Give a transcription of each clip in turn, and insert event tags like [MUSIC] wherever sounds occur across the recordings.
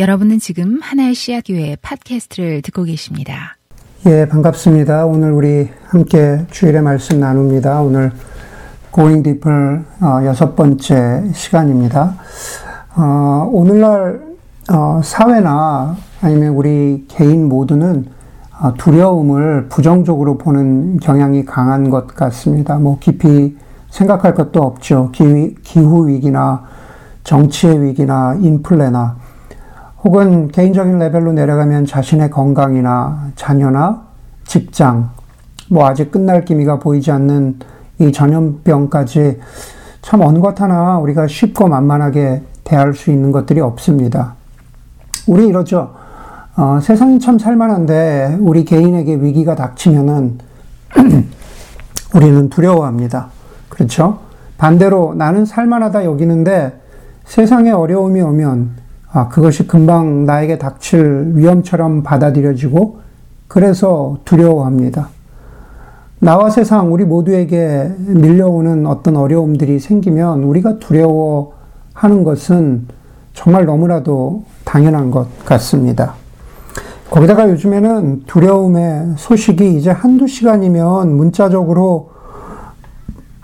여러분은 지금 하나의 씨앗 교회 팟캐스트를 듣고 계십니다. 예, 반갑습니다. 오늘 우리 함께 주일의 말씀 나눕니다. 오늘 Going 어, 여섯 번째 시간입니다. 어, 오늘날 어, 사회나 아니면 우리 개인 모두는 어, 두려움을 부정적으로 보는 경향이 강한 것 같습니다. 뭐 깊이 생각할 것도 없죠. 기후 위기나 정치의 위기나 인플레나 혹은 개인적인 레벨로 내려가면 자신의 건강이나 자녀나 직장, 뭐 아직 끝날 기미가 보이지 않는 이 전염병까지 참 어느 것 하나 우리가 쉽고 만만하게 대할 수 있는 것들이 없습니다. 우리 이러죠. 어, 세상이 참 살만한데 우리 개인에게 위기가 닥치면은 [CLEARS THROAT] 우리는 두려워합니다. 그렇죠? 반대로 나는 살만하다 여기는데 세상에 어려움이 오면 아, 그것이 금방 나에게 닥칠 위험처럼 받아들여지고 그래서 두려워합니다. 나와 세상, 우리 모두에게 밀려오는 어떤 어려움들이 생기면 우리가 두려워하는 것은 정말 너무나도 당연한 것 같습니다. 거기다가 요즘에는 두려움의 소식이 이제 한두 시간이면 문자적으로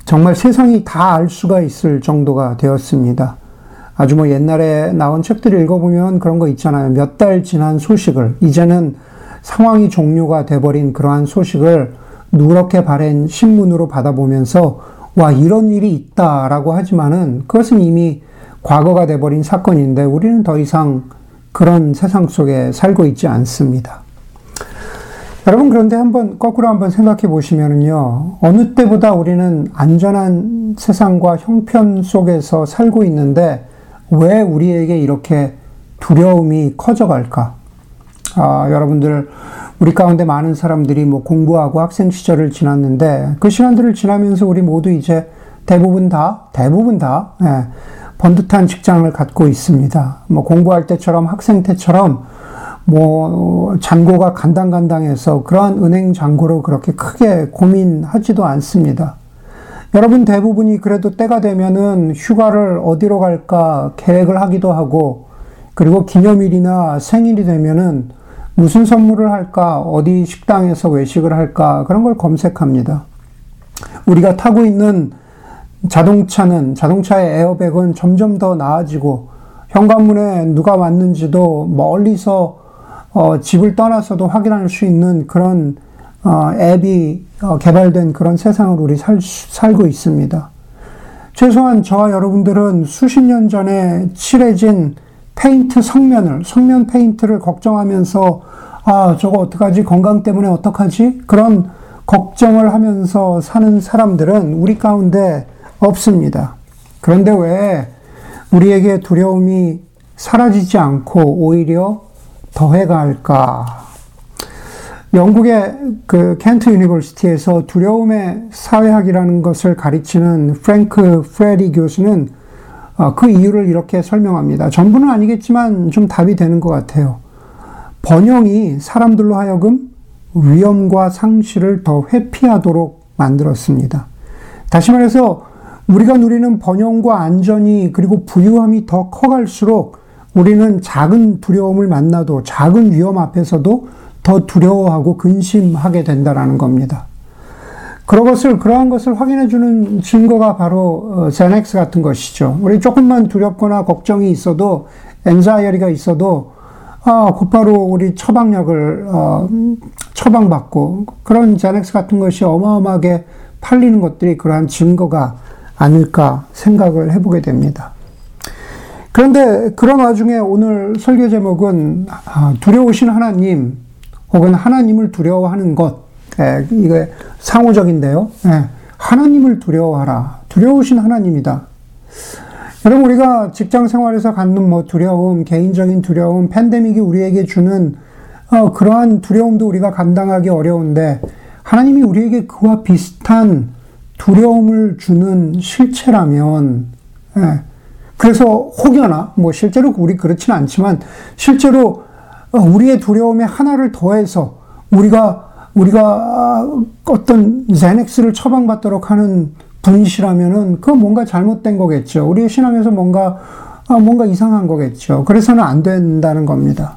정말 세상이 다 알 수가 있을 정도가 되었습니다. 아주 뭐 옛날에 나온 책들을 읽어보면 그런 거 있잖아요. 몇 달 지난 소식을, 이제는 상황이 종료가 돼버린 그러한 소식을 누렇게 바랜 신문으로 받아보면서, 와, 이런 일이 있다라고 하지만은 그것은 이미 과거가 돼버린 사건인데 우리는 더 이상 그런 세상 속에 살고 있지 않습니다. 여러분, 그런데 한번 거꾸로 한번 생각해 보시면은요, 어느 때보다 우리는 안전한 세상과 형편 속에서 살고 있는데, 왜 우리에게 이렇게 두려움이 커져갈까? 아, 여러분들, 우리 가운데 많은 사람들이 뭐 공부하고 학생 시절을 지났는데 그 시간들을 지나면서 우리 모두 이제 대부분 다, 대부분 다, 예, 번듯한 직장을 갖고 있습니다. 뭐 공부할 때처럼 학생 때처럼 뭐 잔고가 간당간당해서 그러한 은행 잔고로 그렇게 크게 고민하지도 않습니다. 여러분 대부분이 그래도 때가 되면은 휴가를 어디로 갈까 계획을 하기도 하고, 그리고 기념일이나 생일이 되면은 무슨 선물을 할까, 어디 식당에서 외식을 할까, 그런 걸 검색합니다. 우리가 타고 있는 자동차는, 자동차의 에어백은 점점 더 나아지고, 현관문에 누가 왔는지도 멀리서 어, 집을 떠나서도 확인할 수 있는 그런 어, 앱이 어, 개발된 그런 세상을 우리 살, 살고 있습니다. 최소한 저와 여러분들은 수십 년 전에 칠해진 페인트 성면을, 성면 페인트를 걱정하면서, 아, 저거 어떡하지? 건강 때문에 어떡하지? 그런 걱정을 하면서 사는 사람들은 우리 가운데 없습니다. 그런데 왜 우리에게 두려움이 사라지지 않고 오히려 더해갈까? 영국의 그 Kent University에서 두려움의 사회학이라는 것을 가르치는 프랭크 프레디 교수는 어, 그 이유를 이렇게 설명합니다. 전부는 아니겠지만 좀 답이 되는 것 같아요. 번영이 사람들로 하여금 위험과 상실을 더 회피하도록 만들었습니다. 다시 말해서 우리가 누리는 번영과 안전이 그리고 부유함이 더 커갈수록 우리는 작은 두려움을 만나도 작은 위험 앞에서도 더 두려워하고 근심하게 된다라는 겁니다. 그런 것을, 그러한 것을 확인해 주는 증거가 바로 제넥스 어, 같은 것이죠. 우리 조금만 두렵거나 걱정이 있어도, 엔자이어리가 있어도, 아, 곧바로 우리 처방약을, 어, 처방받고, 그런 제넥스 같은 것이 어마어마하게 팔리는 것들이 그러한 증거가 아닐까 생각을 해보게 됩니다. 그런데 그런 와중에 오늘 설교 제목은 아, 두려우신 하나님, 혹은 하나님을 두려워하는 것, 예, 이게 상호적인데요. 예, 하나님을 두려워하라. 두려우신 하나님이다. 여러분, 우리가 직장 생활에서 갖는 뭐 두려움, 개인적인 두려움, 팬데믹이 우리에게 주는 어, 그러한 두려움도 우리가 감당하기 어려운데, 하나님이 우리에게 그와 비슷한 두려움을 주는 실체라면, 예, 그래서 혹여나, 뭐 실제로 우리 그렇진 않지만, 실제로 어, 우리의 두려움에 하나를 더해서 우리가 우리가 어떤 제넥스를 처방받도록 하는 분이시라면은 그 뭔가 잘못된 거겠죠. 우리의 신앙에서 뭔가 아, 뭔가 이상한 거겠죠. 그래서는 안 된다는 겁니다.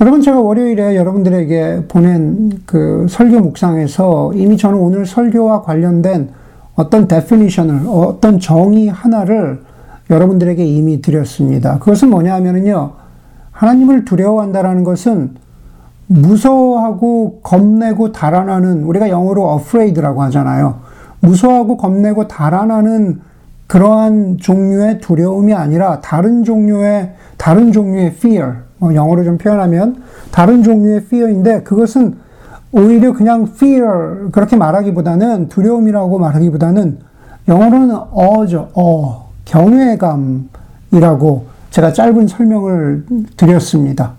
여러분, 제가 월요일에 여러분들에게 보낸 그 설교 묵상에서 이미 저는 오늘 설교와 관련된 어떤 데피니션을, 어떤 정의 하나를 여러분들에게 이미 드렸습니다. 그것은 뭐냐 하면요 하나님을 두려워한다라는 것은 무서워하고 겁내고 달아나는, 우리가 영어로 afraid라고 하잖아요. 무서워하고 겁내고 달아나는 그러한 종류의 두려움이 아니라 다른 종류의, 다른 종류의 fear, 뭐 영어로 좀 표현하면 다른 종류의 fear인데 그것은 오히려 그냥 fear 그렇게 말하기보다는 두려움이라고 말하기보다는 영어로는 어죠, 어, 경외감이라고 제가 짧은 설명을 드렸습니다.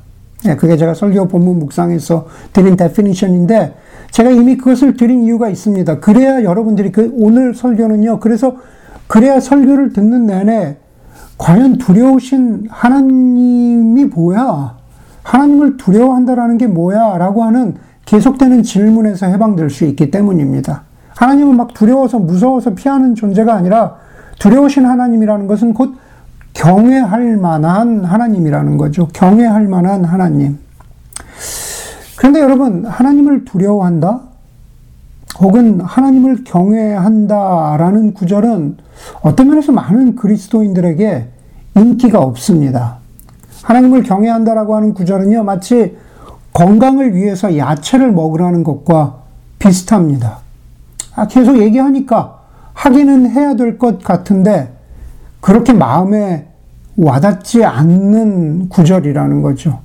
예, 그게 제가 설교 본문 묵상에서 드린 데피니션인데 제가 이미 그것을 드린 이유가 있습니다. 그래야 여러분들이 그 오늘 설교는요. 그래서 그래야 설교를 듣는 내내 과연 두려우신 하나님이 뭐야? 하나님을 두려워한다라는 게 뭐야? 라고 하는 계속되는 질문에서 해방될 수 있기 때문입니다. 하나님은 막 두려워서 무서워서 피하는 존재가 아니라 두려우신 하나님이라는 것은 곧 경외할 만한 하나님이라는 거죠. 경외할 만한 하나님. 그런데 여러분, 하나님을 두려워한다? 혹은 하나님을 경외한다라는 구절은 어떤 면에서 많은 그리스도인들에게 인기가 없습니다. 하나님을 경외한다라고 하는 구절은요, 마치 건강을 위해서 야채를 먹으라는 것과 비슷합니다. 아, 계속 얘기하니까 하기는 해야 될 것 같은데, 그렇게 마음에 와닿지 않는 구절이라는 거죠.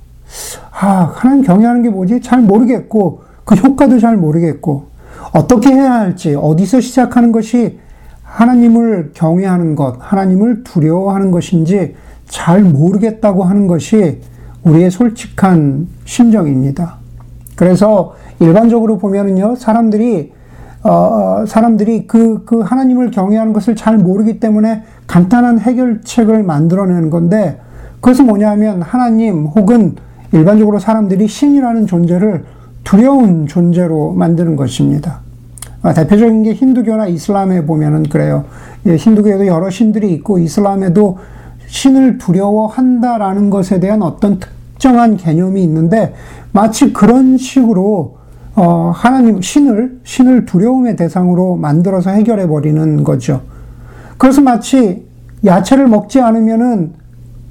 아, 하나님 경외하는 게 뭐지? 잘 모르겠고, 그 효과도 잘 모르겠고, 어떻게 해야 할지, 어디서 시작하는 것이 하나님을 경외하는 것, 하나님을 두려워하는 것인지 잘 모르겠다고 하는 것이 우리의 솔직한 심정입니다. 그래서 일반적으로 보면은요, 사람들이 어, 어, 사람들이 그, 그 하나님을 경외하는 것을 잘 모르기 때문에 간단한 해결책을 만들어내는 건데, 그것은 뭐냐면 하나님 혹은 일반적으로 사람들이 신이라는 존재를 두려운 존재로 만드는 것입니다. 아, 대표적인 게 힌두교나 이슬람에 보면은 그래요. 예, 힌두교에도 여러 신들이 있고 이슬람에도 신을 두려워한다라는 것에 대한 어떤 특정한 개념이 있는데 마치 그런 식으로 어, 하나님, 신을, 신을 두려움의 대상으로 만들어서 해결해 버리는 거죠. 그래서 마치 야채를 먹지 않으면은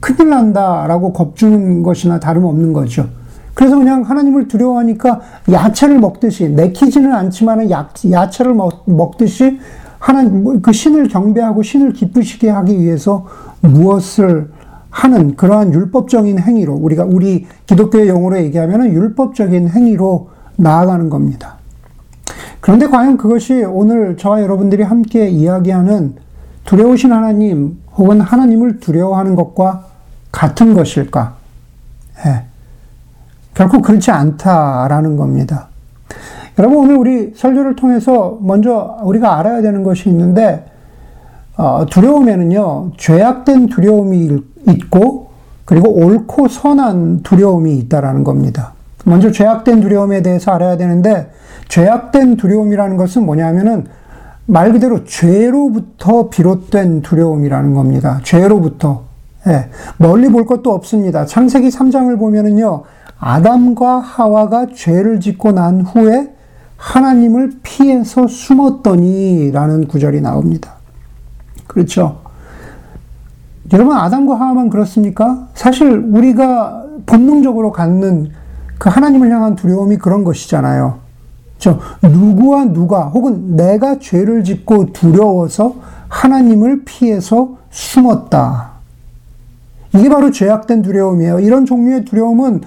큰일 난다라고 겁주는 것이나 다름없는 거죠. 그래서 그냥 하나님을 두려워하니까 야채를 먹듯이, 내키지는 않지만 야, 야채를 먹, 먹듯이 하나님, 뭐그 신을 경배하고 신을 기쁘시게 하기 위해서 무엇을 하는 그러한 율법적인 행위로, 우리가, 우리 기독교의 용어로 얘기하면 율법적인 행위로 나아가는 겁니다. 그런데 과연 그것이 오늘 저와 여러분들이 함께 이야기하는 두려우신 하나님 혹은 하나님을 두려워하는 것과 같은 것일까? 예. 결코 그렇지 않다라는 겁니다. 여러분 오늘 우리 설교를 통해서 먼저 우리가 알아야 되는 것이 있는데 어, 두려움에는요 죄악된 두려움이 있고 그리고 옳고 선한 두려움이 있다라는 겁니다. 먼저 죄악된 두려움에 대해서 알아야 되는데 죄악된 두려움이라는 것은 뭐냐면은 말 그대로 죄로부터 비롯된 두려움이라는 겁니다. 죄로부터. 예, 멀리 볼 것도 없습니다. 창세기 3장을 보면은요, 아담과 하와가 죄를 짓고 난 후에 하나님을 피해서 숨었더니 라는 구절이 나옵니다. 그렇죠. 여러분, 아담과 하와만 그렇습니까? 사실 우리가 본능적으로 갖는 그 하나님을 향한 두려움이 그런 것이잖아요. 저 누구와 누가 혹은 내가 죄를 짓고 두려워서 하나님을 피해서 숨었다. 이게 바로 죄악된 두려움이에요. 이런 종류의 두려움은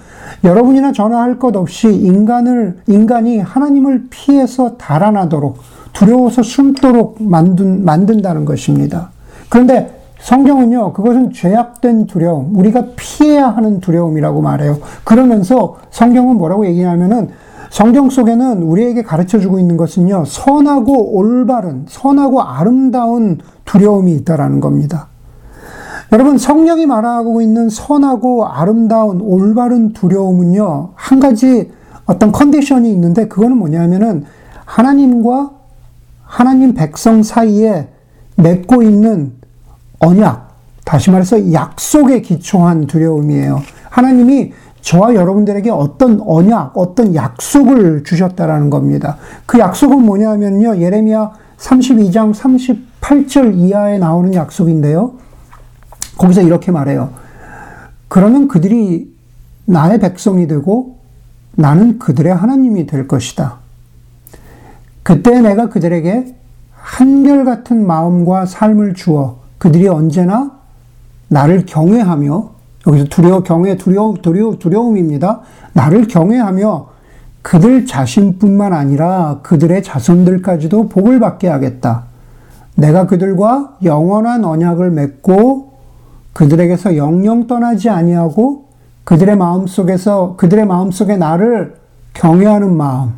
여러분이나 저나 할 것 없이 인간을, 인간이 하나님을 피해서 달아나도록 두려워서 숨도록 만든, 만든다는 것입니다. 그런데 성경은요, 그것은 죄악된 두려움, 우리가 피해야 하는 두려움이라고 말해요. 그러면서 성경은 뭐라고 얘기하면은 성경 속에는 우리에게 가르쳐 주고 있는 것은요, 선하고 올바른, 선하고 아름다운 두려움이 있다라는 겁니다. 여러분, 성령이 말하고 있는 선하고 아름다운 올바른 두려움은요, 한 가지 어떤 컨디션이 있는데, 그거는 뭐냐면은 하나님과 하나님 백성 사이에 맺고 있는 언약, 다시 말해서 약속에 기초한 두려움이에요. 하나님이 저와 여러분들에게 어떤 언약, 어떤 약속을 주셨다라는 겁니다. 그 약속은 뭐냐면요. 예레미야 32장 38절 이하에 나오는 약속인데요. 거기서 이렇게 말해요. 그러면 그들이 나의 백성이 되고 나는 그들의 하나님이 될 것이다. 그때 내가 그들에게 한결같은 마음과 삶을 주어 그들이 언제나 나를 경외하며 여기서 두려워 경외 두려워 두려워 두려움입니다. 나를 경외하며 그들 자신뿐만 아니라 그들의 자손들까지도 복을 받게 하겠다. 내가 그들과 영원한 언약을 맺고 그들에게서 영영 떠나지 아니하고 그들의 마음 속에서 그들의 마음 속에 나를 경외하는 마음,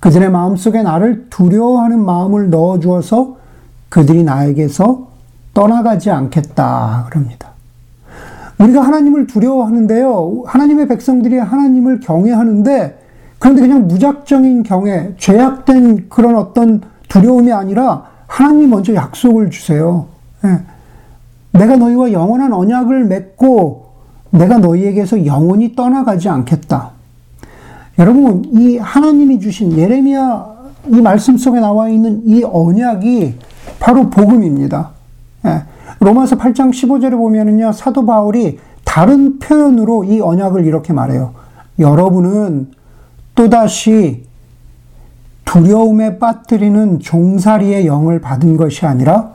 그들의 마음 속에 나를 두려워하는 마음을 넣어 주어서 그들이 나에게서 떠나가지 않겠다 그럽니다. 우리가 하나님을 두려워하는데요. 하나님의 백성들이 하나님을 경외하는데 그런데 그냥 무작정인 경외, 죄악된 그런 어떤 두려움이 아니라 하나님이 먼저 약속을 주세요. 예. 내가 너희와 영원한 언약을 맺고 내가 너희에게서 영원히 떠나가지 않겠다. 여러분, 이 하나님이 주신 예레미야 이 말씀 속에 나와 있는 이 언약이 바로 복음입니다. 예. 로마서 8장 15절에 보면은요, 사도 바울이 다른 표현으로 이 언약을 이렇게 말해요. 여러분은 또다시 두려움에 빠뜨리는 종살이의 영을 받은 것이 아니라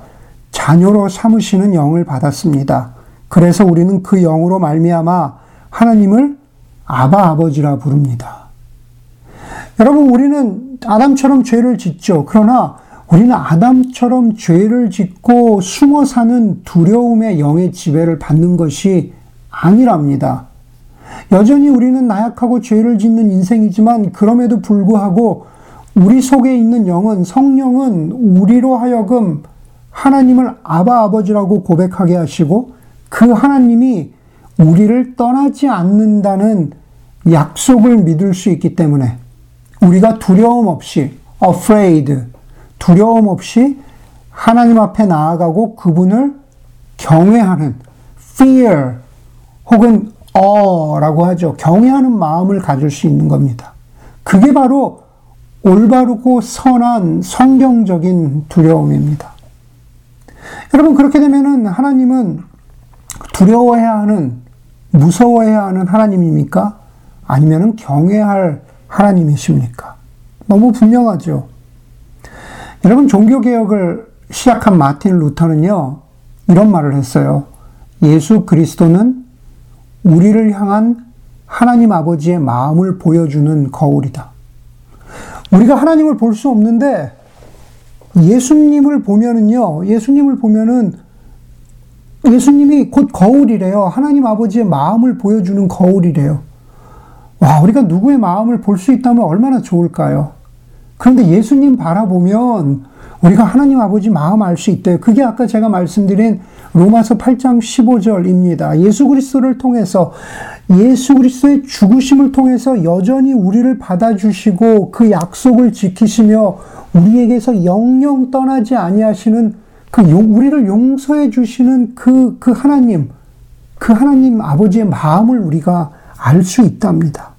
자녀로 삼으시는 영을 받았습니다. 그래서 우리는 그 영으로 말미암아 하나님을 아바 아버지라 부릅니다. 여러분 우리는 아담처럼 죄를 짓죠. 그러나 우리는 아담처럼 죄를 짓고 숨어 사는 두려움의 영의 지배를 받는 것이 아니랍니다. 여전히 우리는 나약하고 죄를 짓는 인생이지만 그럼에도 불구하고 우리 속에 있는 영은 성령은 우리로 하여금 하나님을 아바 아버지라고 고백하게 하시고 그 하나님이 우리를 떠나지 않는다는 약속을 믿을 수 있기 때문에 우리가 두려움 없이 afraid 두려움 없이 하나님 앞에 나아가고 그분을 경외하는 fear 혹은 aw라고 하죠. 경외하는 마음을 가질 수 있는 겁니다. 그게 바로 올바르고 선한 성경적인 두려움입니다. 여러분 그렇게 되면은 하나님은 두려워해야 하는 무서워해야 하는 하나님입니까? 아니면은 경외할 하나님이십니까? 너무 분명하죠. 여러분 종교개혁을 시작한 마틴 루터는요, 이런 말을 했어요. 예수 그리스도는 우리를 향한 하나님 아버지의 마음을 보여주는 거울이다. 우리가 하나님을 볼 수 없는데 예수님을 보면은요, 예수님을 보면은 예수님이 곧 거울이래요. 하나님 아버지의 마음을 보여주는 거울이래요. 와, 우리가 누구의 마음을 볼 수 있다면 얼마나 좋을까요? 그런데 예수님 바라보면 우리가 하나님 아버지 마음 알 수 있대요. 그게 아까 제가 말씀드린 로마서 8장 15절입니다. 예수 그리스도를 통해서 예수 그리스도의 죽으심을 통해서 여전히 우리를 받아주시고 그 약속을 지키시며 우리에게서 영영 떠나지 아니하시는 그 용, 우리를 용서해 주시는 그, 그 하나님, 그 하나님 아버지의 마음을 우리가 알 수 있답니다.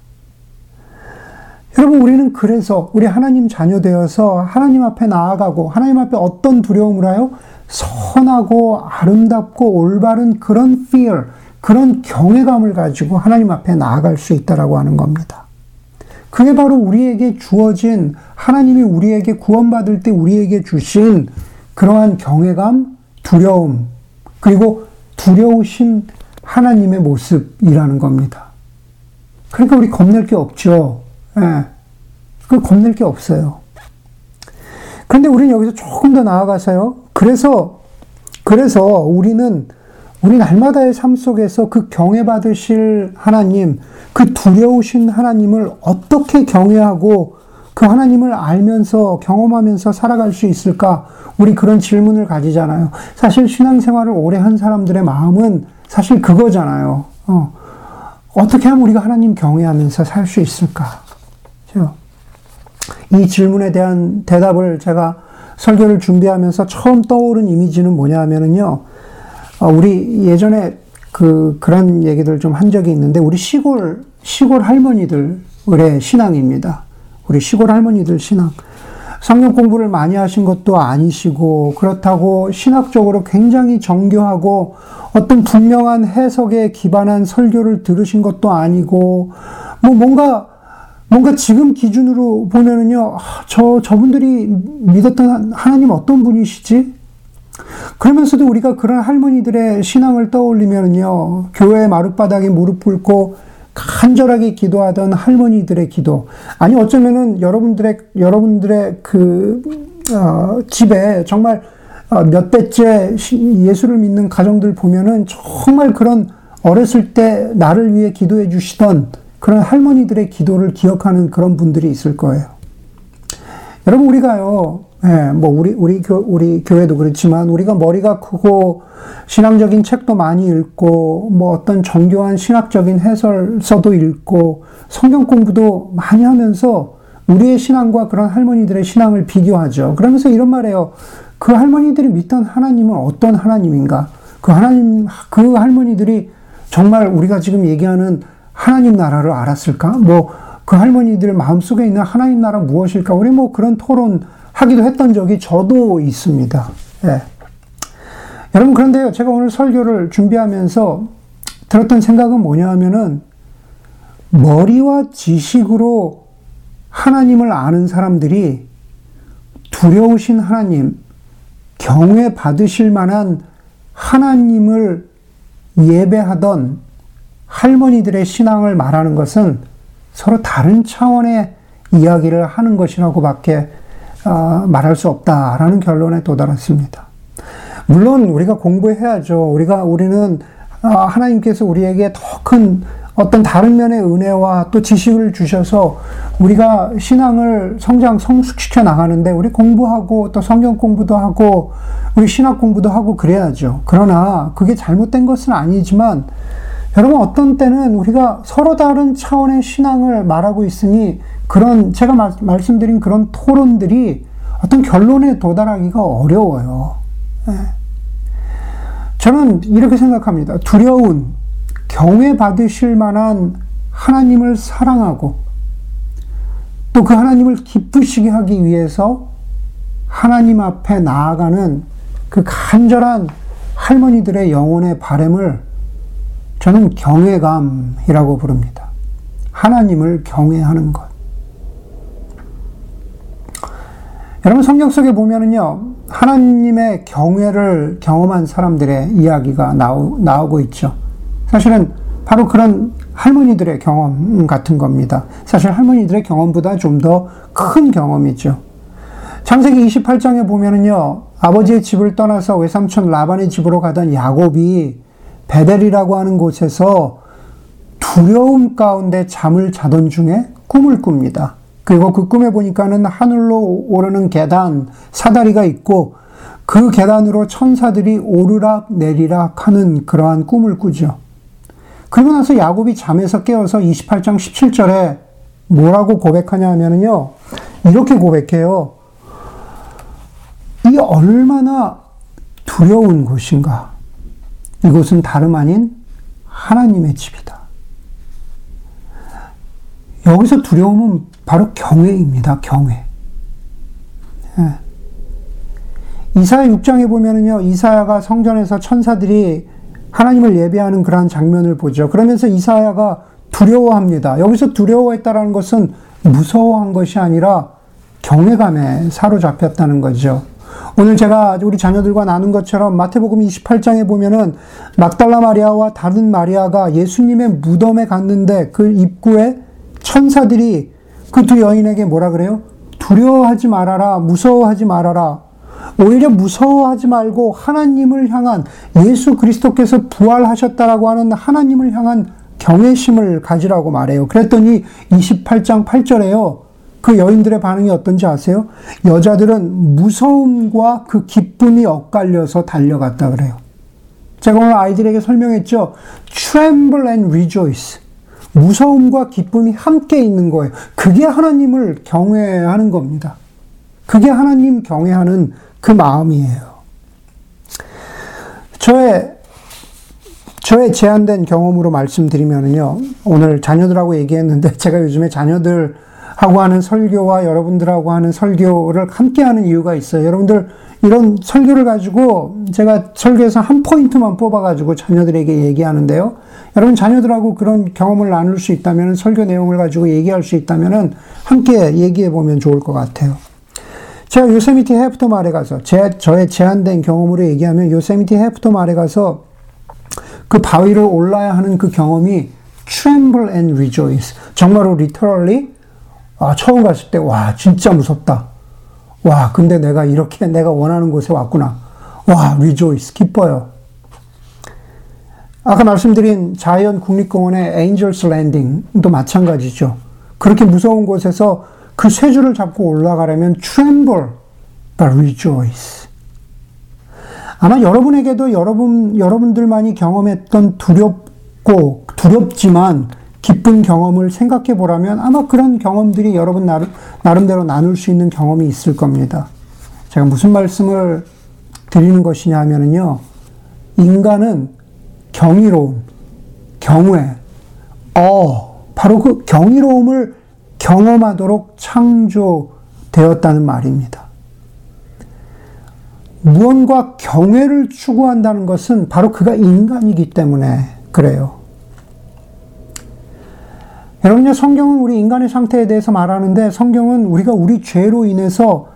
여러분, 우리는 그래서 우리 하나님 자녀 되어서 하나님 앞에 나아가고 하나님 앞에 어떤 두려움을 하여 선하고 아름답고 올바른 그런 fear, 그런 경외감을 가지고 하나님 앞에 나아갈 수 있다라고 하는 겁니다. 그게 바로 우리에게 주어진 하나님이 우리에게 구원받을 때 우리에게 주신 그러한 경외감, 두려움, 그리고 두려우신 하나님의 모습이라는 겁니다. 그러니까 우리 겁낼 게 없죠. 예. 그 겁낼 게 없어요. 그런데 우리는 여기서 조금 더 나아가서요. 그래서, 그래서 우리는 우리 날마다의 삶 속에서 그 경외받으실 하나님, 그 두려우신 하나님을 어떻게 경외하고 그 하나님을 알면서 경험하면서 살아갈 수 있을까? 우리 그런 질문을 가지잖아요. 사실 신앙생활을 오래 한 사람들의 마음은 사실 그거잖아요. 어. 어떻게 하면 우리가 하나님 경외하면서 살 수 있을까? 이 질문에 대한 대답을 제가 설교를 준비하면서 처음 떠오른 이미지는 뭐냐 하면은요, 어, 우리 예전에 그, 그런 얘기들 좀 한 적이 있는데, 우리 시골, 시골 할머니들의 신앙입니다. 우리 시골 할머니들 신앙. 성경 공부를 많이 하신 것도 아니시고, 그렇다고 신학적으로 굉장히 정교하고, 어떤 분명한 해석에 기반한 설교를 들으신 것도 아니고, 뭐 뭔가, 뭔가 지금 기준으로 보면은요, 아, 저, 저분들이 믿었던 하나님 어떤 분이시지? 그러면서도 우리가 그런 할머니들의 신앙을 떠올리면요, 교회 마룻바닥에 무릎 꿇고 간절하게 기도하던 할머니들의 기도. 아니, 어쩌면은 여러분들의, 여러분들의 그, 어, 집에 정말 어, 몇 대째 예수를 믿는 가정들 보면은 정말 그런 어렸을 때 나를 위해 기도해 주시던 그런 할머니들의 기도를 기억하는 그런 분들이 있을 거예요. 여러분, 우리가요, 예, 뭐, 우리, 우리 교, 우리 교회도 그렇지만, 우리가 머리가 크고, 신앙적인 책도 많이 읽고, 뭐 어떤 정교한 신학적인 해설서도 읽고, 성경 공부도 많이 하면서, 우리의 신앙과 그런 할머니들의 신앙을 비교하죠. 그러면서 이런 말이에요. 그 할머니들이 믿던 하나님은 어떤 하나님인가? 그 하나님, 그 할머니들이 정말 우리가 지금 얘기하는 하나님 나라를 알았을까? 뭐, 그 할머니들 마음속에 있는 하나님 나라 무엇일까? 우리 뭐 그런 토론 하기도 했던 적이 저도 있습니다. 예. 여러분, 그런데요, 제가 오늘 설교를 준비하면서 들었던 생각은 뭐냐 하면은, 머리와 지식으로 하나님을 아는 사람들이 두려우신 하나님, 경외 받으실 만한 하나님을 예배하던 할머니들의 신앙을 말하는 것은 서로 다른 차원의 이야기를 하는 것이라고밖에 어, 말할 수 없다라는 결론에 도달했습니다. 물론 우리가 공부해야죠. 우리가 우리는 어, 하나님께서 우리에게 더 큰 어떤 다른 면의 은혜와 또 지식을 주셔서 우리가 신앙을 성장 성숙시켜 나가는데 우리 공부하고 또 성경 공부도 하고 우리 신학 공부도 하고 그래야죠. 그러나 그게 잘못된 것은 아니지만 여러분 어떤 때는 우리가 서로 다른 차원의 신앙을 말하고 있으니 그런 제가 말, 말씀드린 그런 토론들이 어떤 결론에 도달하기가 어려워요. 네. 저는 이렇게 생각합니다. 두려운 경외 받으실 만한 하나님을 사랑하고 또 그 하나님을 기쁘시게 하기 위해서 하나님 앞에 나아가는 그 간절한 할머니들의 영혼의 바램을 저는 경외감이라고 부릅니다. 하나님을 경외하는 것. 여러분 성경 속에 보면은요, 하나님의 경외를 경험한 사람들의 이야기가 나오, 나오고 있죠. 사실은 바로 그런 할머니들의 경험 같은 겁니다. 사실 할머니들의 경험보다 좀 더 큰 경험이죠. 창세기 28장에 보면은요, 아버지의 집을 떠나서 외삼촌 라반의 집으로 가던 야곱이 베델이라고 하는 곳에서 두려움 가운데 잠을 자던 중에 꿈을 꿉니다. 그리고 그 꿈에 보니까는 하늘로 오르는 계단, 사다리가 있고 그 계단으로 천사들이 오르락 내리락 하는 그러한 꿈을 꾸죠. 그리고 나서 야곱이 잠에서 깨어서 28장 17절에 뭐라고 고백하냐 하면요. 이렇게 고백해요. 이 얼마나 두려운 곳인가. 이곳은 다름 아닌 하나님의 집이다. 여기서 두려움은 바로 경외입니다. 경외. 예. 이사야 6장에 보면은요, 이사야가 성전에서 천사들이 하나님을 예배하는 그러한 장면을 보죠. 그러면서 이사야가 두려워합니다. 여기서 두려워했다라는 것은 무서워한 것이 아니라 경외감에 사로잡혔다는 거죠. 오늘 제가 우리 자녀들과 나눈 것처럼 마태복음 28장에 보면은 막달라 마리아와 다른 마리아가 예수님의 무덤에 갔는데 그 입구에 천사들이 그 두 여인에게 뭐라 그래요? 두려워하지 말아라, 무서워하지 말아라. 오히려 무서워하지 말고 하나님을 향한 예수 그리스도께서 부활하셨다라고 하는 하나님을 향한 경외심을 가지라고 말해요. 그랬더니 28장 8절에요. 그 여인들의 반응이 어떤지 아세요? 여자들은 무서움과 그 기쁨이 엇갈려서 달려갔다 그래요. 제가 오늘 아이들에게 설명했죠. Tremble and rejoice. 무서움과 기쁨이 함께 있는 거예요. 그게 하나님을 경외하는 겁니다. 그게 하나님 경외하는 그 마음이에요. 저의 저의 제한된 경험으로 말씀드리면요. 오늘 자녀들하고 얘기했는데 [LAUGHS] 제가 요즘에 자녀들 하고 하는 설교와 여러분들하고 하는 설교를 함께 하는 이유가 있어요. 여러분들 이런 설교를 가지고 제가 설교에서 한 포인트만 뽑아가지고 자녀들에게 얘기하는데요. 여러분 자녀들하고 그런 경험을 나눌 수 있다면 설교 내용을 가지고 얘기할 수 있다면 함께 얘기해 보면 좋을 것 같아요. 제가 요세미티 해프터 말에 가서 제, 저의 제한된 경험으로 얘기하면 요세미티 해프터 말에 가서 그 바위를 올라야 하는 그 경험이 tremble and rejoice. 정말로 literally 아, 처음 갔을 때 와 진짜 무섭다. 와 근데 내가 이렇게 내가 원하는 곳에 왔구나. 와 rejoice 기뻐요. 아까 말씀드린 자연 국립공원의 Angels Landing도 마찬가지죠. 그렇게 무서운 곳에서 그 쇠줄을 잡고 올라가려면 tremble but rejoice. 아마 여러분에게도 여러분, 여러분들만이 경험했던 두렵고, 두렵지만 기쁜 경험을 생각해 보라면 아마 그런 경험들이 여러분 나름, 나름대로 나눌 수 있는 경험이 있을 겁니다. 제가 무슨 말씀을 드리는 것이냐 하면요. 인간은 경이로움, 경외, 어, 바로 그 경이로움을 경험하도록 창조되었다는 말입니다. 무언가 경외를 추구한다는 것은 바로 그가 인간이기 때문에 그래요. 여러분요, 성경은 우리 인간의 상태에 대해서 말하는데 성경은 우리가 우리 죄로 인해서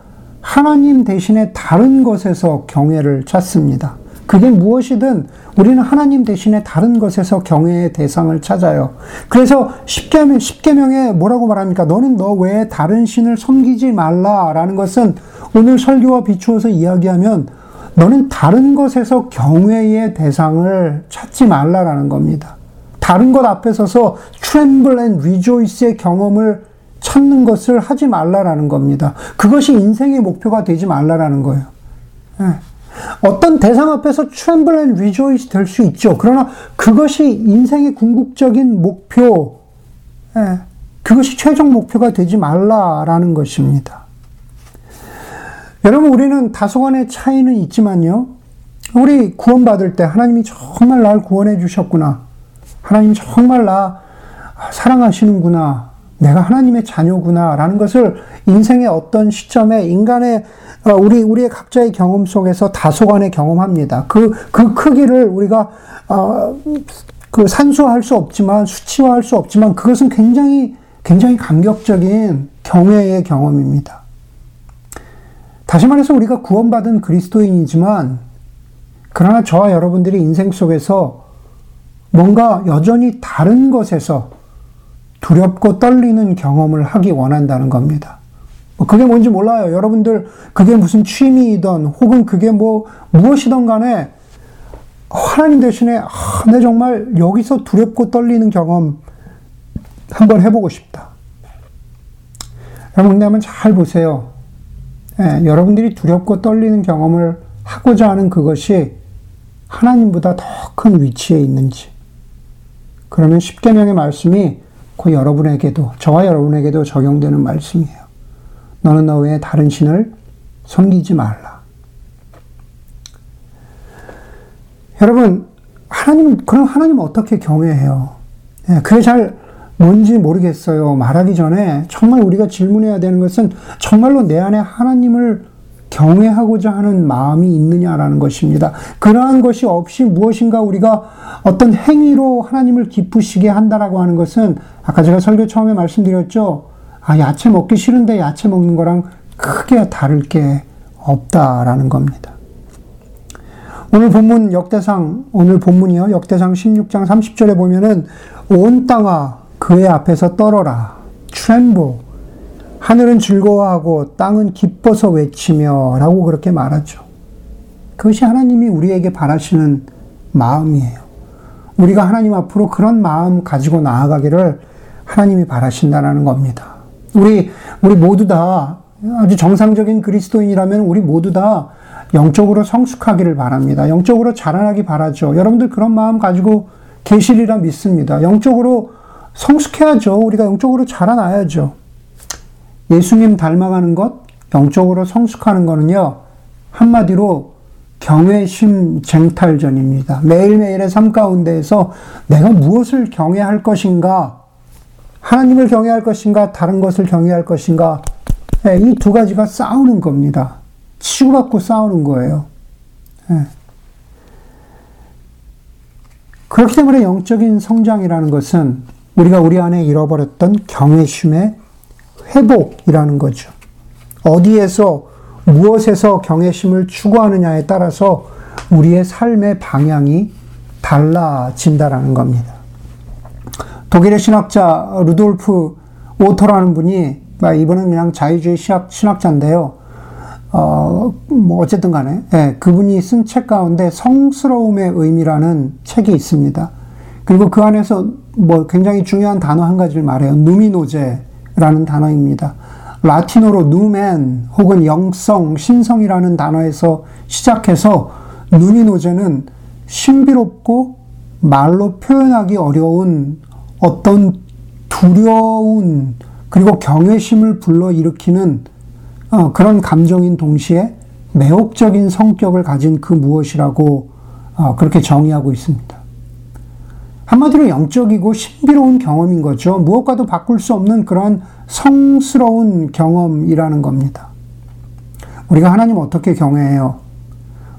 하나님 대신에 다른 것에서 경외를 찾습니다. 그게 무엇이든 우리는 하나님 대신에 다른 것에서 경외의 대상을 찾아요. 그래서 십계명, 십계명에 뭐라고 말합니까? 너는 너 외에 다른 신을 섬기지 말라라는 것은 오늘 설교와 비추어서 이야기하면 너는 다른 것에서 경외의 대상을 찾지 말라라는 겁니다. 다른 것 앞에 서서 tremble and rejoice의 경험을 찾는 것을 하지 말라라는 겁니다. 그것이 인생의 목표가 되지 말라라는 거예요. 네. 어떤 대상 앞에서 tremble and rejoice 될수 있죠. 그러나 그것이 인생의 궁극적인 목표, 예, 그것이 최종 목표가 되지 말라라는 것입니다. 여러분, 우리는 다소간의 차이는 있지만요. 우리 구원받을 때 하나님이 정말 날 구원해 주셨구나. 하나님 정말 나 사랑하시는구나. 내가 하나님의 자녀구나. 라는 것을 인생의 어떤 시점에 인간의 어, 우리, 우리의 각자의 경험 속에서 다소간의 경험합니다. 그, 그 크기를 우리가, 어, 그 산수할 수 없지만, 수치화할 수 없지만, 그것은 굉장히, 굉장히 감격적인 경외의 경험입니다. 다시 말해서 우리가 구원받은 그리스도인이지만, 그러나 저와 여러분들이 인생 속에서 뭔가 여전히 다른 것에서 두렵고 떨리는 경험을 하기 원한다는 겁니다. 뭐 그게 뭔지 몰라요. 여러분들 그게 무슨 취미이던 혹은 그게 뭐 무엇이든 간에 하나님 대신에 아, 내 정말 여기서 두렵고 떨리는 경험 한번 해보고 싶다. 여러분 한번 잘 보세요. 예, 여러분들이 두렵고 떨리는 경험을 하고자 하는 그것이 하나님보다 더 큰 위치에 있는지. 그러면 십계명의 말씀이 그 여러분에게도 저와 여러분에게도 적용되는 말씀이에요. 너는 너 외에 다른 신을 섬기지 말라. 여러분, 하나님, 그럼 하나님 어떻게 경외해요? 예, 그게 잘 뭔지 모르겠어요. 말하기 전에 정말 우리가 질문해야 되는 것은 정말로 내 안에 하나님을 경외하고자 하는 마음이 있느냐라는 것입니다. 그러한 것이 없이 무엇인가 우리가 어떤 행위로 하나님을 기쁘시게 한다라고 하는 것은 아까 제가 설교 처음에 말씀드렸죠. 아, 야채 먹기 싫은데 야채 먹는 거랑 크게 다를 게 없다라는 겁니다. 오늘 본문 역대상, 오늘 본문이요. 역대상 16장 30절에 보면은 온 땅아 그의 앞에서 떨어라. 트렘보. 하늘은 즐거워하고 땅은 기뻐서 외치며 라고 그렇게 말하죠. 그것이 하나님이 우리에게 바라시는 마음이에요. 우리가 하나님 앞으로 그런 마음 가지고 나아가기를 하나님이 바라신다는 겁니다. 우리, 우리 모두 다 아주 정상적인 그리스도인이라면 우리 모두 다 영적으로 성숙하기를 바랍니다. 영적으로 자라나기 바라죠. 여러분들 그런 마음 가지고 계시리라 믿습니다. 영적으로 성숙해야죠. 우리가 영적으로 자라나야죠. 예수님 닮아가는 것, 영적으로 성숙하는 거는요, 한마디로 경외심 쟁탈전입니다. 매일매일의 삶 가운데에서 내가 무엇을 경외할 것인가, 하나님을 경외할 것인가, 다른 것을 경외할 것인가, 예, 이두 가지가 싸우는 겁니다. 치고받고 싸우는 거예요. 예. 그렇기 때문에 영적인 성장이라는 것은 우리가 우리 안에 잃어버렸던 경외심의 회복이라는 거죠. 어디에서 무엇에서 경외심을 추구하느냐에 따라서 우리의 삶의 방향이 달라진다라는 겁니다. 독일의 신학자 루돌프 오토라는 분이 아, 이분은 그냥 자유주의 신학, 신학 자인데요. 어, 뭐, 어쨌든 간에, 예, 그분이 쓴 책 가운데 성스러움의 의미라는 책이 있습니다. 그리고 그 안에서 뭐 굉장히 중요한 단어 한 가지를 말해요. 누미노제 라는 단어입니다. 라틴어로 누멘 혹은 영성, 신성이라는 단어에서 시작해서 누미노제는 신비롭고 말로 표현하기 어려운 어떤 두려운 그리고 경외심을 불러일으키는 어, 그런 감정인 동시에 매혹적인 성격을 가진 그 무엇이라고 어, 그렇게 정의하고 있습니다. 한마디로 영적이고 신비로운 경험인 거죠. 무엇과도 바꿀 수 없는 그런 성스러운 경험이라는 겁니다. 우리가 하나님 어떻게 경외해요?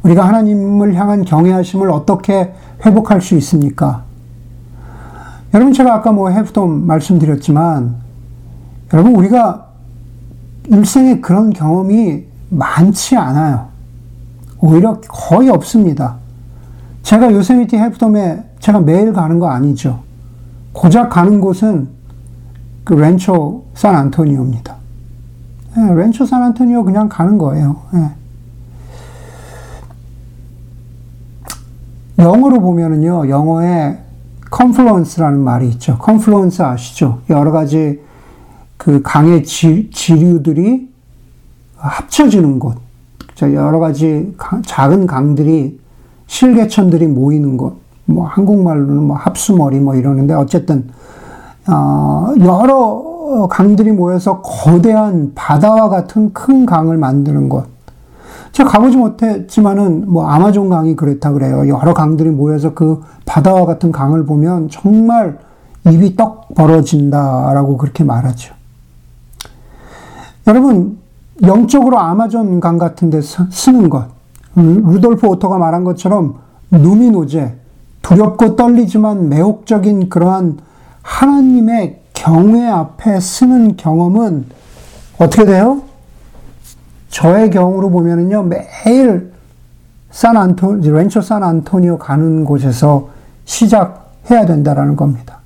우리가 하나님을 향한 경외하심을 어떻게 회복할 수 있습니까? 여러분 제가 아까 뭐 해프돔 말씀드렸지만 여러분 우리가 일생에 그런 경험이 많지 않아요. 오히려 거의 없습니다. 제가 요세미티 해프돔에 제가 매일 가는 거 아니죠. 고작 가는 곳은 그 렌초 산 안토니오입니다. 네, 렌초 산 안토니오 그냥 가는 거예요. 네. 영어로 보면은요, 영어에 confluence라는 말이 있죠. confluence 아시죠? 여러 가지 그 강의 지, 지류들이 합쳐지는 곳. 여러 가지 강, 작은 강들이 실개천들이 모이는 곳. 뭐 한국말로는 뭐 합수머리 뭐 이러는데 어쨌든 어, 여러 강들이 모여서 거대한 바다와 같은 큰 강을 만드는 곳. 제가 가보지 못했지만은 뭐 아마존 강이 그렇다 그래요. 여러 강들이 모여서 그 바다와 같은 강을 보면 정말 입이 떡 벌어진다라고 그렇게 말하죠. 여러분, 영적으로 아마존 강 같은 데 서는 것, 루돌프 오토가 말한 것처럼 누미노제, 두렵고 떨리지만 매혹적인 그러한 하나님의 경외 앞에 서는 경험은 어떻게 돼요? 저의 경우로 보면은요, 매일 산 안토, 렌초 산 안토니오 가는 곳에서 시작해야 된다라는 겁니다.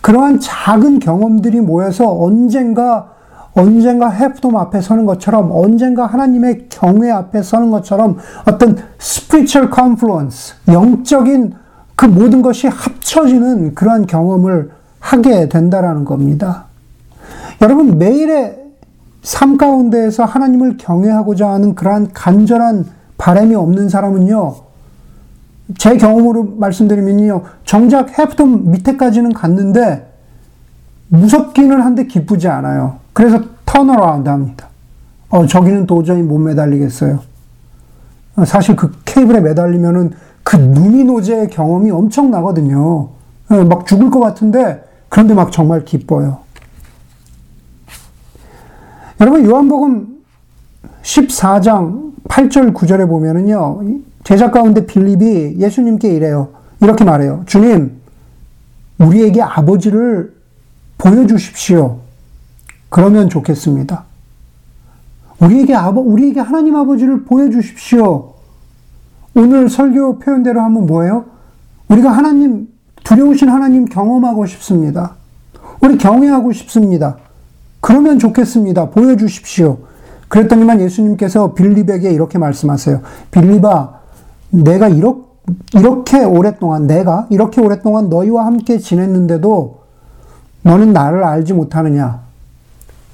그러한 작은 경험들이 모여서 언젠가 언젠가 해프돔 앞에 서는 것처럼 언젠가 하나님의 경외 앞에 서는 것처럼 어떤 spiritual confluence, 영적인 그 모든 것이 합쳐지는 그러한 경험을 하게 된다라는 겁니다. 여러분 매일의 삶 가운데에서 하나님을 경외하고자 하는 그러한 간절한 바람이 없는 사람은요. 제 경험으로 말씀드리면요. 정작 Half Dome 밑에까지는 갔는데 무섭기는 한데 기쁘지 않아요. 그래서 turn around 합니다. 어, 저기는 도저히 못 매달리겠어요. 사실 그 케이블에 매달리면은 그 누미노제의 경험이 엄청나거든요. 예, 막 죽을 것 같은데, 그런데 막 정말 기뻐요. 여러분, 요한복음 14장 8절 9절에 보면은요, 제자 가운데 빌립이 예수님께 이래요. 이렇게 말해요. 주님, 우리에게 아버지를 보여주십시오. 그러면 좋겠습니다. 우리에게 아버, 우리에게 하나님 아버지를 보여주십시오. 오늘 설교 표현대로 하면 뭐예요? 우리가 하나님, 두려우신 하나님 경험하고 싶습니다. 우리 경외하고 싶습니다. 그러면 좋겠습니다. 보여주십시오. 그랬더니만 예수님께서 빌립에게 이렇게 말씀하세요. 빌립아, 내가 이렇게, 이렇게 오랫동안, 내가 이렇게 오랫동안 너희와 함께 지냈는데도 너는 나를 알지 못하느냐?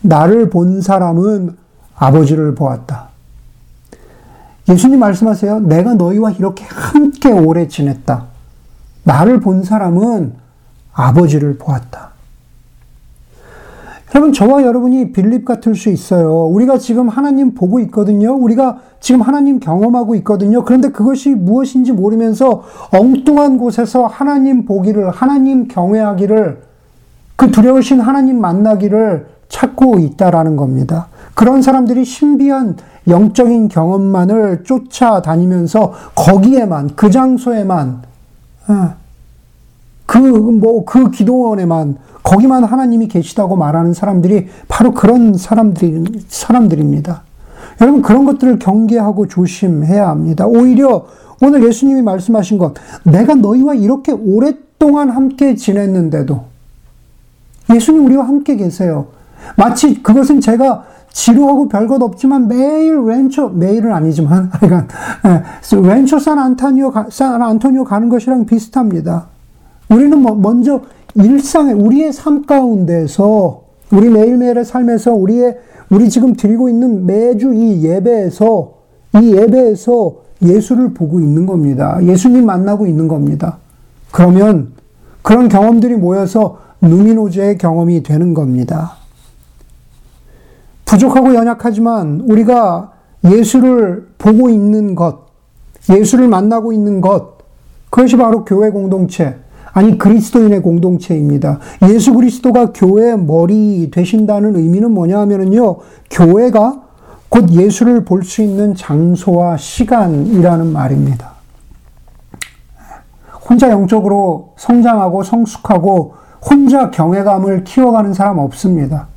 나를 본 사람은 아버지를 보았다. 예수님 말씀하세요. 내가 너희와 이렇게 함께 오래 지냈다. 나를 본 사람은 아버지를 보았다. 여러분, 저와 여러분이 빌립 같을 수 있어요. 우리가 지금 하나님 보고 있거든요. 우리가 지금 하나님 경험하고 있거든요. 그런데 그것이 무엇인지 모르면서 엉뚱한 곳에서 하나님 보기를, 하나님 경외하기를, 그 두려우신 하나님 만나기를 찾고 있다라는 겁니다. 그런 사람들이 신비한 영적인 경험만을 쫓아다니면서 거기에만, 그 장소에만, 어, 그, 뭐, 그 기도원에만, 거기만 하나님이 계시다고 말하는 사람들이 바로 그런 사람들이, 사람들입니다. 여러분, 그런 것들을 경계하고 조심해야 합니다. 오히려 오늘 예수님이 말씀하신 것, 내가 너희와 이렇게 오랫동안 함께 지냈는데도, 예수님 우리와 함께 계세요. 마치 그것은 제가 지루하고 별것 없지만 매일 렌처, 매일은 아니지만, [LAUGHS] 그러니까, 렌처 산 안토니오, 산 안토니오 가는 것이랑 비슷합니다. 우리는 뭐 먼저 일상에 우리의 삶 가운데서 우리 매일매일의 삶에서 우리의 우리 지금 드리고 있는 매주 이 예배에서 이 예배에서 예수를 보고 있는 겁니다. 예수님 만나고 있는 겁니다. 그러면 그런 경험들이 모여서 누미노제의 경험이 되는 겁니다. 부족하고 연약하지만 우리가 예수를 보고 있는 것, 예수를 만나고 있는 것, 그것이 바로 교회 공동체, 아니 그리스도인의 공동체입니다. 예수 그리스도가 교회의 머리 되신다는 의미는 뭐냐 하면은요. 교회가 곧 예수를 볼 수 있는 장소와 시간이라는 말입니다. 혼자 영적으로 성장하고 성숙하고 혼자 경외감을 키워가는 사람 없습니다.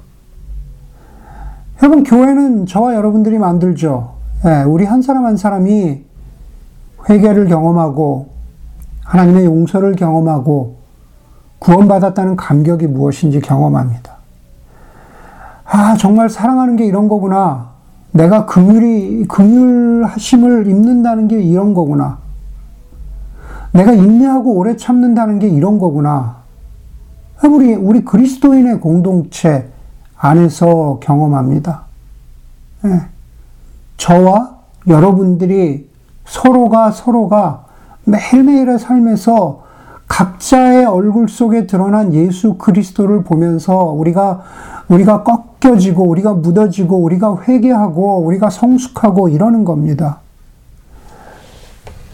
여러분, 교회는 저와 여러분들이 만들죠. 예, 우리 한 사람 한 사람이 회개를 경험하고 하나님의 용서를 경험하고 구원받았다는 감격이 무엇인지 경험합니다. 아, 정말 사랑하는 게 이런 거구나. 내가 긍휼이, 긍휼하심을 입는다는 게 이런 거구나. 내가 인내하고 오래 참는다는 게 이런 거구나. 우리, 우리 그리스도인의 공동체 안에서 경험합니다. 네. 저와 여러분들이 서로가 서로가 매일매일의 삶에서 각자의 얼굴 속에 드러난 예수 그리스도를 보면서 우리가 우리가 꺾여지고 우리가 묻어지고 우리가 회개하고 우리가 성숙하고 이러는 겁니다.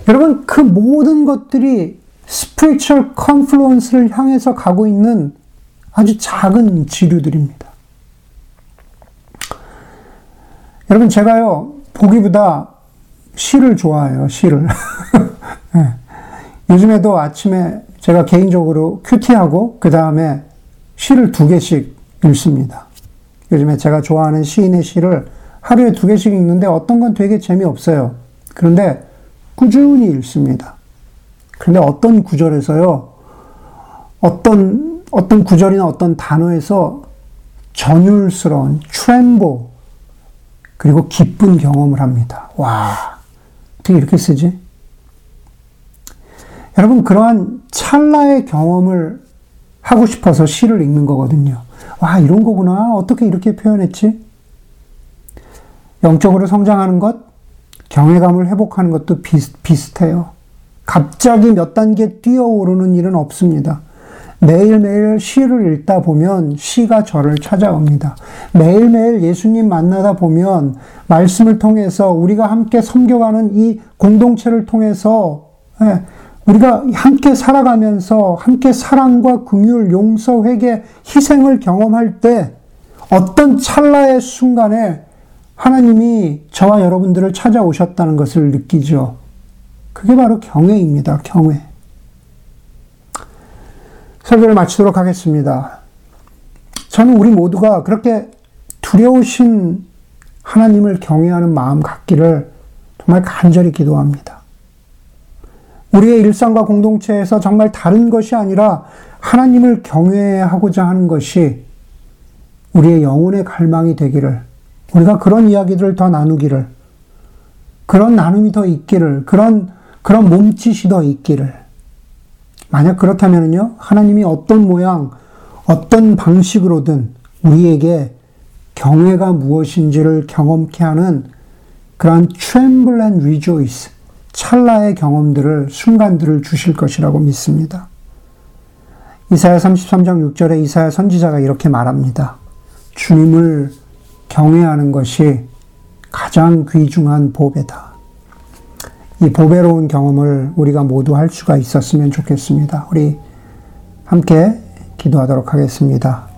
여러분 그 모든 것들이 spiritual confluence를 향해서 가고 있는 아주 작은 지류들입니다. 여러분 제가요 보기보다 시를 좋아해요 시를 [LAUGHS] 네. 요즘에도 아침에 제가 개인적으로 큐티하고 그 다음에 시를 두 개씩 읽습니다. 요즘에 제가 좋아하는 시인의 시를 하루에 두 개씩 읽는데 어떤 건 되게 재미없어요. 그런데 꾸준히 읽습니다. 그런데 어떤 구절에서요, 어떤, 어떤 구절이나 어떤 단어에서 전율스러운 트렘보, 그리고 기쁜 경험을 합니다. 와, 어떻게 이렇게 쓰지? 여러분, 그러한 찰나의 경험을 하고 싶어서 시를 읽는 거거든요. 와, 이런 거구나. 어떻게 이렇게 표현했지? 영적으로 성장하는 것, 경외감을 회복하는 것도 비슷, 비슷해요. 갑자기 몇 단계 뛰어오르는 일은 없습니다. 매일매일 시를 읽다 보면 시가 저를 찾아옵니다. 매일매일 예수님 만나다 보면 말씀을 통해서 우리가 함께 섬겨가는 이 공동체를 통해서 예, 우리가 함께 살아가면서 함께 사랑과 긍휼, 용서, 회개, 희생을 경험할 때 어떤 찰나의 순간에 하나님이 저와 여러분들을 찾아오셨다는 것을 느끼죠. 그게 바로 경외입니다. 경외. 설교를 마치도록 하겠습니다. 저는 우리 모두가 그렇게 두려우신 하나님을 경외하는 마음 갖기를 정말 간절히 기도합니다. 우리의 일상과 공동체에서 정말 다른 것이 아니라 하나님을 경외하고자 하는 것이 우리의 영혼의 갈망이 되기를, 우리가 그런 이야기들을 더 나누기를, 그런 나눔이 더 있기를, 그런, 그런 몸짓이 더 있기를. 만약 그렇다면요, 하나님이 어떤 모양, 어떤 방식으로든 우리에게 경외가 무엇인지를 경험케 하는 그러한 and rejoice, 찰나의 경험들을, 순간들을 주실 것이라고 믿습니다. 이사야 33장 6절에 이사야 선지자가 이렇게 말합니다. 주님을 경외하는 것이 가장 귀중한 보배다. 이 보배로운 경험을 우리가 모두 할 수가 있었으면 좋겠습니다. 우리 함께 기도하도록 하겠습니다.